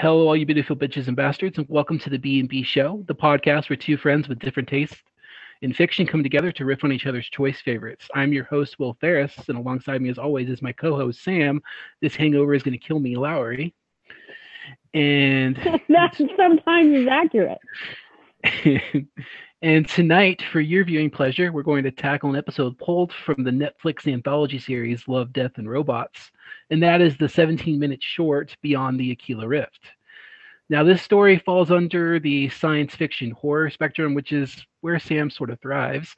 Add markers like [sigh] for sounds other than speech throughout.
hello, all you beautiful bitches and bastards, and welcome to the B and B Show, the podcast where two friends with different tastes in fiction come together to riff on each other's choice favorites. I'm your host, Will Ferris, and alongside me, as always, is my co-host Sam. This hangover is going to kill me, Lowry. And [laughs] that sometimes is accurate. and [laughs] tonight, for your viewing pleasure, we're going to tackle an episode pulled from the Netflix anthology series Love, Death, and Robots, and that is the 17-minute short Beyond the Aquila Rift. Now, this story falls under the science fiction horror spectrum, which is where Sam sort of thrives.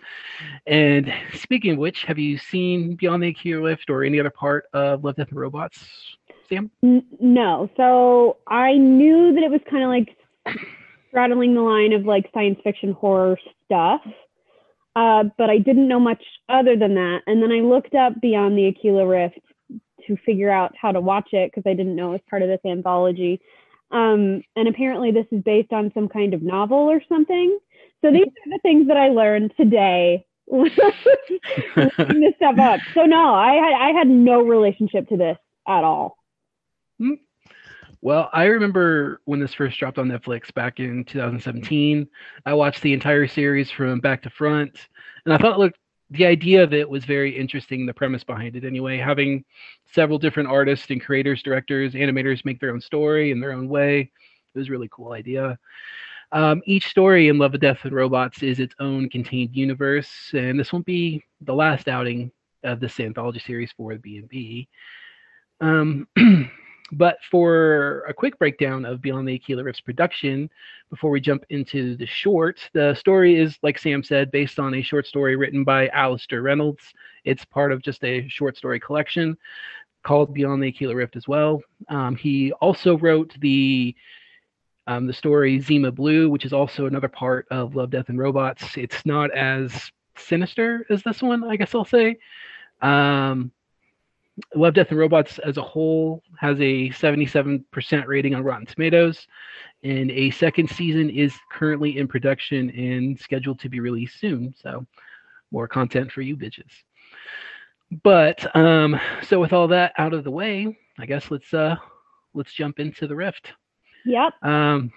And speaking of which, have you seen Beyond the Aquila Rift or any other part of Love, Death, and Robots, Sam? No. So I knew that it was kind of like straddling the line of like science fiction horror stuff. Uh, but I didn't know much other than that. And then I looked up Beyond the Aquila Rift to figure out how to watch it because I didn't know it was part of this anthology. Um, and apparently, this is based on some kind of novel or something. So these are the things that I learned today [laughs] this stuff up. So no, I had I had no relationship to this at all. Well, I remember when this first dropped on Netflix back in 2017. I watched the entire series from back to front, and I thought it looked the idea of it was very interesting. The premise behind it, anyway, having several different artists and creators, directors, animators make their own story in their own way. It was a really cool idea. Um, each story in Love, of Death, and Robots is its own contained universe, and this won't be the last outing of this anthology series for the B&B. Um, [clears throat] But for a quick breakdown of Beyond the Aquila Rift's production, before we jump into the short, the story is, like Sam said, based on a short story written by Alastair Reynolds. It's part of just a short story collection called Beyond the Aquila Rift as well. Um, he also wrote the um, the story Zima Blue, which is also another part of Love, Death, and Robots. It's not as sinister as this one, I guess I'll say. Um, Love, Death, and Robots as a whole has a 77% rating on Rotten Tomatoes, and a second season is currently in production and scheduled to be released soon. So, more content for you bitches. But um, so with all that out of the way, I guess let's uh let's jump into the rift. Yep. Um,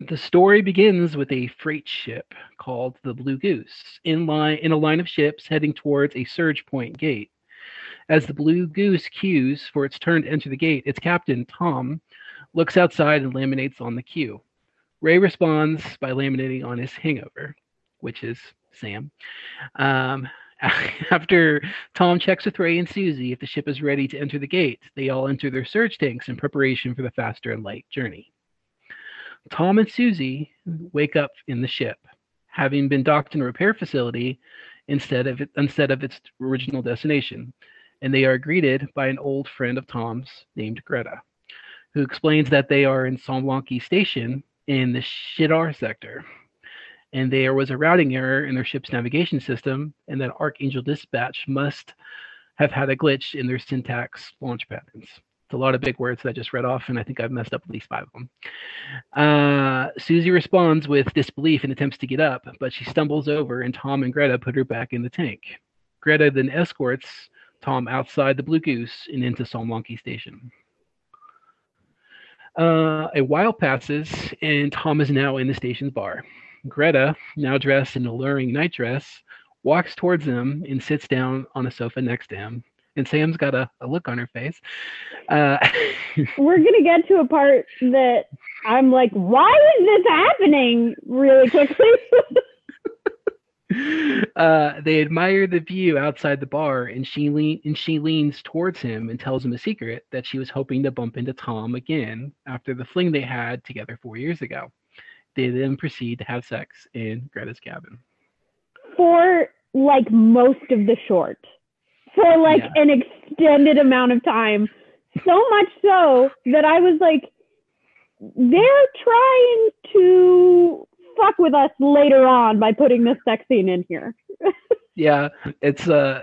the story begins with a freight ship called the Blue Goose in line in a line of ships heading towards a surge point gate. As the Blue Goose queues for its turn to enter the gate, its captain, Tom, looks outside and laminates on the queue. Ray responds by laminating on his hangover, which is Sam. Um, [laughs] after Tom checks with Ray and Susie if the ship is ready to enter the gate, they all enter their surge tanks in preparation for the faster and light journey. Tom and Susie wake up in the ship, having been docked in a repair facility instead of instead of its original destination and they are greeted by an old friend of Tom's named Greta, who explains that they are in Saumlaki Station in the Shidar sector, and there was a routing error in their ship's navigation system, and that Archangel Dispatch must have had a glitch in their syntax launch patterns. It's a lot of big words that I just read off, and I think I've messed up at least five of them. Uh, Susie responds with disbelief and attempts to get up, but she stumbles over, and Tom and Greta put her back in the tank. Greta then escorts Tom outside the Blue Goose and into Saumlaki Station. Uh, a while passes, and Tom is now in the station's bar. Greta, now dressed in alluring nightdress, walks towards him and sits down on a sofa next to him. And Sam's got a, a look on her face. Uh, [laughs] We're going to get to a part that I'm like, why is this happening really quickly? [laughs] [laughs] uh, they admire the view outside the bar, and she lean and she leans towards him and tells him a secret that she was hoping to bump into Tom again after the fling they had together four years ago. They then proceed to have sex in Greta's cabin. For like most of the short, for like yeah. an extended amount of time, so much so that I was like, they're trying to fuck with us later on by putting this sex scene in here. [laughs] yeah, it's uh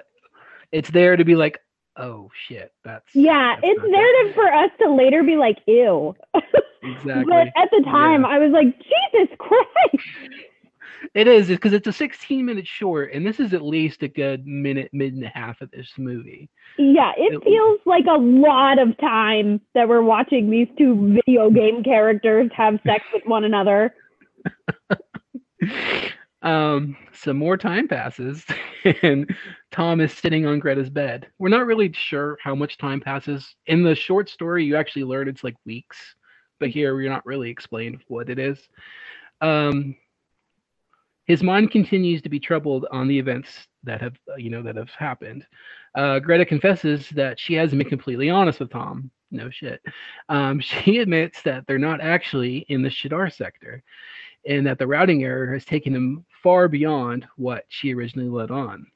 it's there to be like, oh shit, that's yeah, that's it's there to, for us to later be like, ew. [laughs] Exactly. but at the time, yeah. I was like, Jesus Christ. It is because it's a 16 minute short, and this is at least a good minute, minute and a half of this movie. Yeah, it, it feels like a lot of time that we're watching these two video game characters have sex with one another. [laughs] um, some more time passes, [laughs] and Tom is sitting on Greta's bed. We're not really sure how much time passes. In the short story, you actually learn it's like weeks, but here we're not really explained what it is. Um, his mind continues to be troubled on the events that have you know that have happened. Uh, Greta confesses that she hasn't been completely honest with Tom. No shit. Um, [laughs] she admits that they're not actually in the Shadar sector, and that the routing error has taken them far beyond what she originally led on.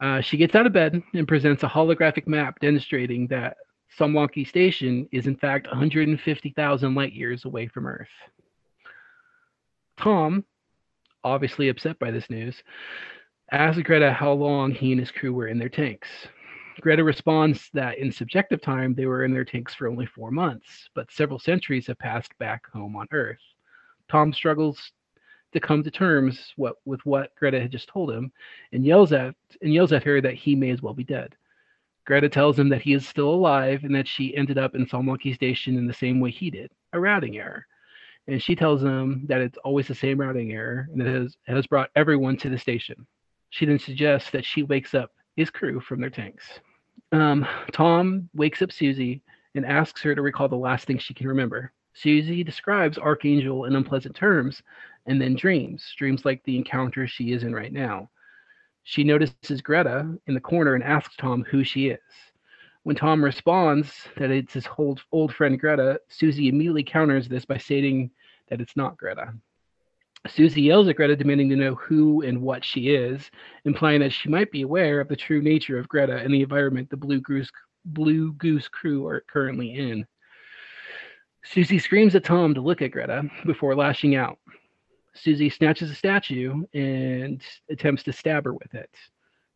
Uh, she gets out of bed and presents a holographic map demonstrating that Saumlaki Station is in fact 150,000 light years away from Earth. Tom, obviously upset by this news, asks Greta how long he and his crew were in their tanks. Greta responds that in subjective time, they were in their tanks for only four months, but several centuries have passed back home on Earth. Tom struggles to come to terms what, with what Greta had just told him and yells at and yells at her that he may as well be dead. Greta tells him that he is still alive and that she ended up in Saumlaki Station in the same way he did, a routing error and she tells him that it's always the same routing error and it has, has brought everyone to the station. She then suggests that she wakes up his crew from their tanks. Um, Tom wakes up Susie and asks her to recall the last thing she can remember. Susie describes Archangel in unpleasant terms and then dreams, dreams like the encounter she is in right now. She notices Greta in the corner and asks Tom who she is. When Tom responds that it's his old, old friend Greta, Susie immediately counters this by stating that it's not Greta. Susie yells at Greta, demanding to know who and what she is, implying that she might be aware of the true nature of Greta and the environment the Blue Goose, Blue Goose crew are currently in. Susie screams at Tom to look at Greta before lashing out. Susie snatches a statue and attempts to stab her with it.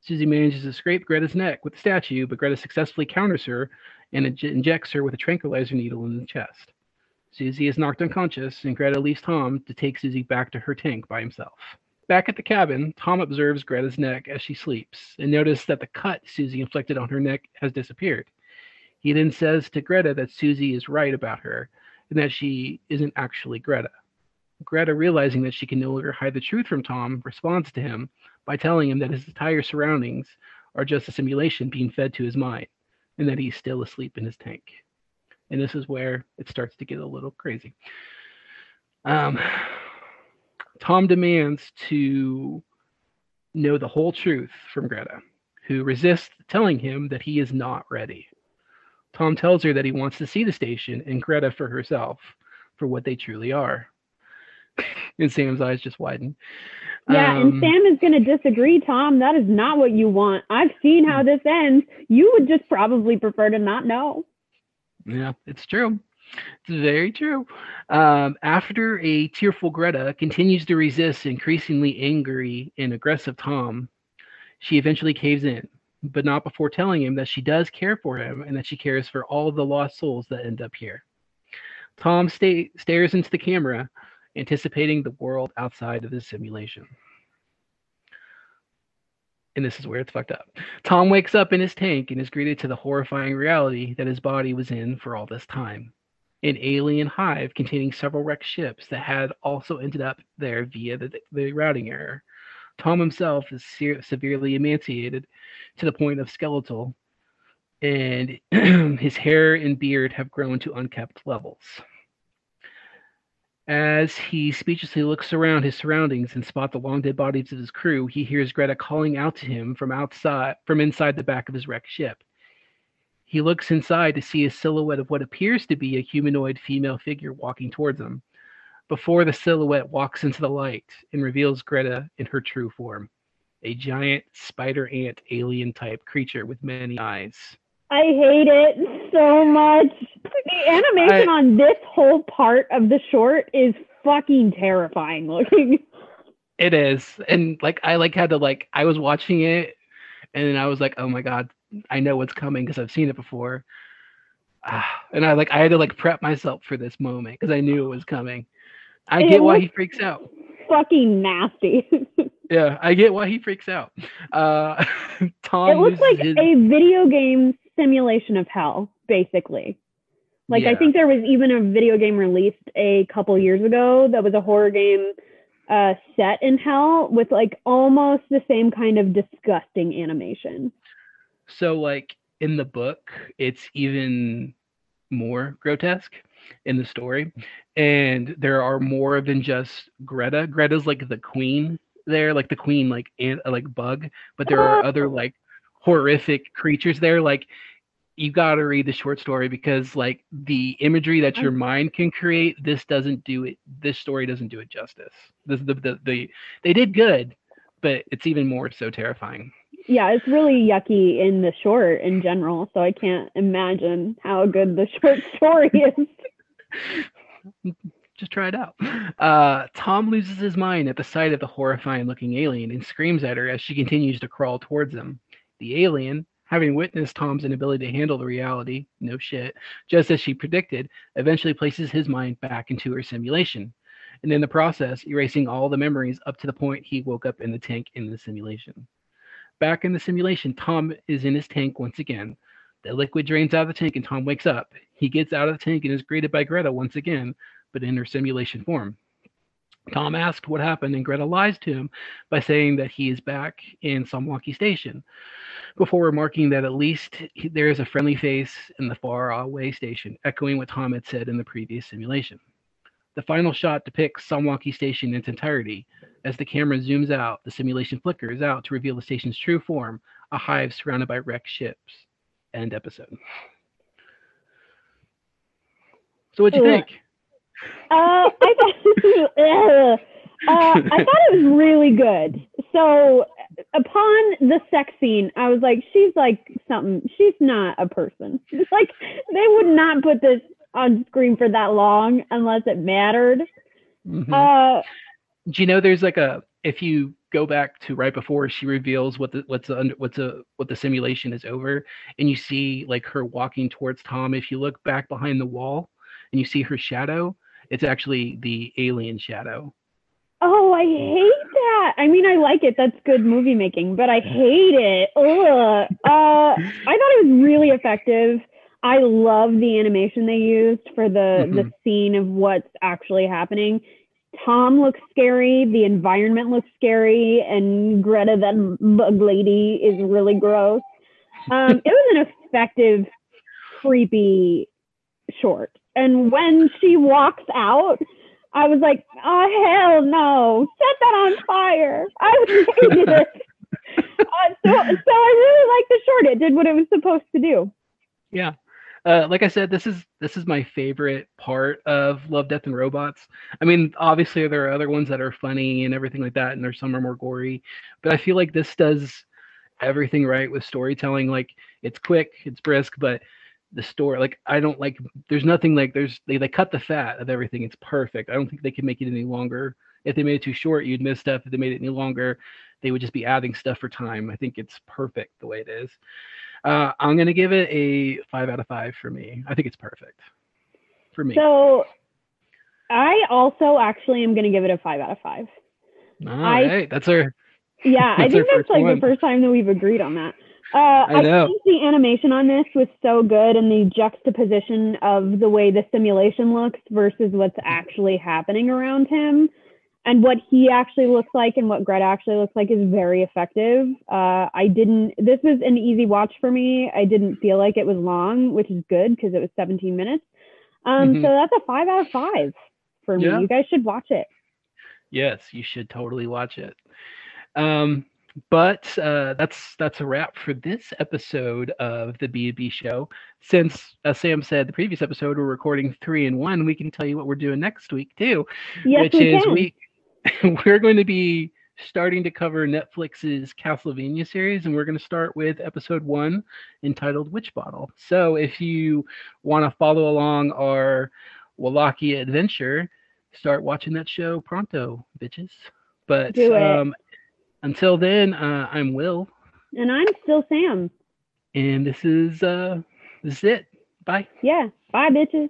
Susie manages to scrape Greta's neck with the statue, but Greta successfully counters her and injects her with a tranquilizer needle in the chest. Susie is knocked unconscious, and Greta leaves Tom to take Susie back to her tank by himself. Back at the cabin, Tom observes Greta's neck as she sleeps and notices that the cut Susie inflicted on her neck has disappeared. He then says to Greta that Susie is right about her and that she isn't actually Greta. Greta, realizing that she can no longer hide the truth from Tom, responds to him by telling him that his entire surroundings are just a simulation being fed to his mind and that he's still asleep in his tank and this is where it starts to get a little crazy. Um, Tom demands to know the whole truth from Greta, who resists telling him that he is not ready. Tom tells her that he wants to see the station and Greta for herself for what they truly are. [laughs] and Sam's eyes just widen. Yeah, um, and Sam is going to disagree, Tom. That is not what you want. I've seen how this ends. You would just probably prefer to not know. Yeah, it's true. It's very true. Um, after a tearful Greta continues to resist increasingly angry and aggressive Tom, she eventually caves in, but not before telling him that she does care for him and that she cares for all the lost souls that end up here. Tom stay, stares into the camera, anticipating the world outside of the simulation and this is where it's fucked up. Tom wakes up in his tank and is greeted to the horrifying reality that his body was in for all this time. An alien hive containing several wrecked ships that had also ended up there via the, the routing error. Tom himself is se- severely emaciated to the point of skeletal, and [clears throat] his hair and beard have grown to unkept levels. As he speechlessly looks around his surroundings and spot the long dead bodies of his crew, he hears Greta calling out to him from outside from inside the back of his wrecked ship. He looks inside to see a silhouette of what appears to be a humanoid female figure walking towards him. Before the silhouette walks into the light and reveals Greta in her true form, a giant spider ant alien type creature with many eyes. I hate it so much. The animation I, on this whole part of the short is fucking terrifying looking. [laughs] It is. And like I like had to like I was watching it and then I was like, "Oh my god, I know what's coming because I've seen it before." Ah, and I like I had to like prep myself for this moment because I knew it was coming. I it get why he freaks out. fucking nasty. [laughs] yeah, I get why he freaks out. Uh, [laughs] Tom. it looks like his... a video game simulation of hell, basically. Like Yeah. I think there was even a video game released a couple years ago that was a horror game uh, set in hell with like almost the same kind of disgusting animation. So, like in the book, it's even more grotesque in the story, and there are more than just Greta. Greta's like the queen there, like the queen, like ant, like bug, but there are [laughs] other like horrific creatures there. Like you got to read the short story because like the imagery that your mind can create, this doesn't do it. This story doesn't do it justice. This the the, the they did good, but it's even more so terrifying. Yeah, it's really yucky in the short in general, so I can't imagine how good the [laughs] short story is. [laughs] just try it out. Uh, Tom loses his mind at the sight of the horrifying looking alien and screams at her as she continues to crawl towards him. The alien, having witnessed Tom's inability to handle the reality, no shit, just as she predicted, eventually places his mind back into her simulation. And in the process, erasing all the memories up to the point he woke up in the tank in the simulation. Back in the simulation, Tom is in his tank once again. The liquid drains out of the tank and Tom wakes up. He gets out of the tank and is greeted by Greta once again, but in her simulation form. Tom asks what happened, and Greta lies to him by saying that he is back in Saumlaki Station, before remarking that at least there is a friendly face in the far away station, echoing what Tom had said in the previous simulation. The final shot depicts Saumlaki Station in its entirety. As the camera zooms out, the simulation flickers out to reveal the station's true form a hive surrounded by wrecked ships. End episode. So, what'd you oh, Ugh. think? Uh, I thought, [laughs] uh, I thought it was really good. So, upon the sex scene, I was like, she's like something. She's not a person. [laughs] Like, they would not put this on screen for that long unless it mattered. Mhm. Uh, Do you know there's like a if you go back to right before she reveals what the what's under what's a what the simulation is over and you see like her walking towards Tom if you look back behind the wall and you see her shadow it's actually the alien shadow oh, I hate that. I mean, I like it. That's good movie making, but I hate it. Ugh. Uh, I thought it was really effective. I love the animation they used for the the Mhm. scene of what's actually happening. Tom looks scary. The environment looks scary, and Greta, that bug lady, is really gross. Um, it was an effective, creepy short. And when she walks out, I was like, "Oh hell no! Set that on fire!" I [laughs] hated it. Uh, so, so I really liked the short. It did what it was supposed to do. yeah uh, like I said, this is this is my favorite part of Love, Death, and Robots. I mean, obviously there are other ones that are funny and everything like that, and there's some are more gory, but I feel like this does everything right with storytelling. Like it's quick, it's brisk, but the story, like I don't like. There's nothing like there's they they cut the fat of everything. It's perfect. I don't think they can make it any longer. If they made it too short, you'd miss stuff. If they made it any longer, they would just be adding stuff for time. I think it's perfect the way it is. Uh, I'm gonna give it a five out of five for me. I think it's perfect for me. So I also actually am going to give it a five out of five. All I- right, that's our Yeah, [laughs] I think that's like one. the first time that we've agreed on that. Uh, I, know. think the animation on this was so good, and the juxtaposition of the way the simulation looks versus what's actually happening around him, and what he actually looks like and what Greta actually looks like is very effective. Uh, I didn't. This was an easy watch for me. I didn't feel like it was long, which is good because it was 17 minutes. Um, Mhm. So that's a five out of five for me. Yeah. You guys should watch it. Yes, you should totally watch it. Um, but uh, that's that's a wrap for this episode of the B&B show. Since, as Sam said, the previous episode we're recording three and one, we can tell you what we're doing next week too, Yes, which we is can. we [laughs] we're going to be starting to cover Netflix's Castlevania series, and we're going to start with episode one entitled Witch Bottle. So if you want to follow along our Wallachia adventure, start watching that show pronto, bitches. But Do it. um, until then, uh, I'm Will, And I'm still Sam. and this is uh, this is it. Bye. Yeah. Bye, bitches.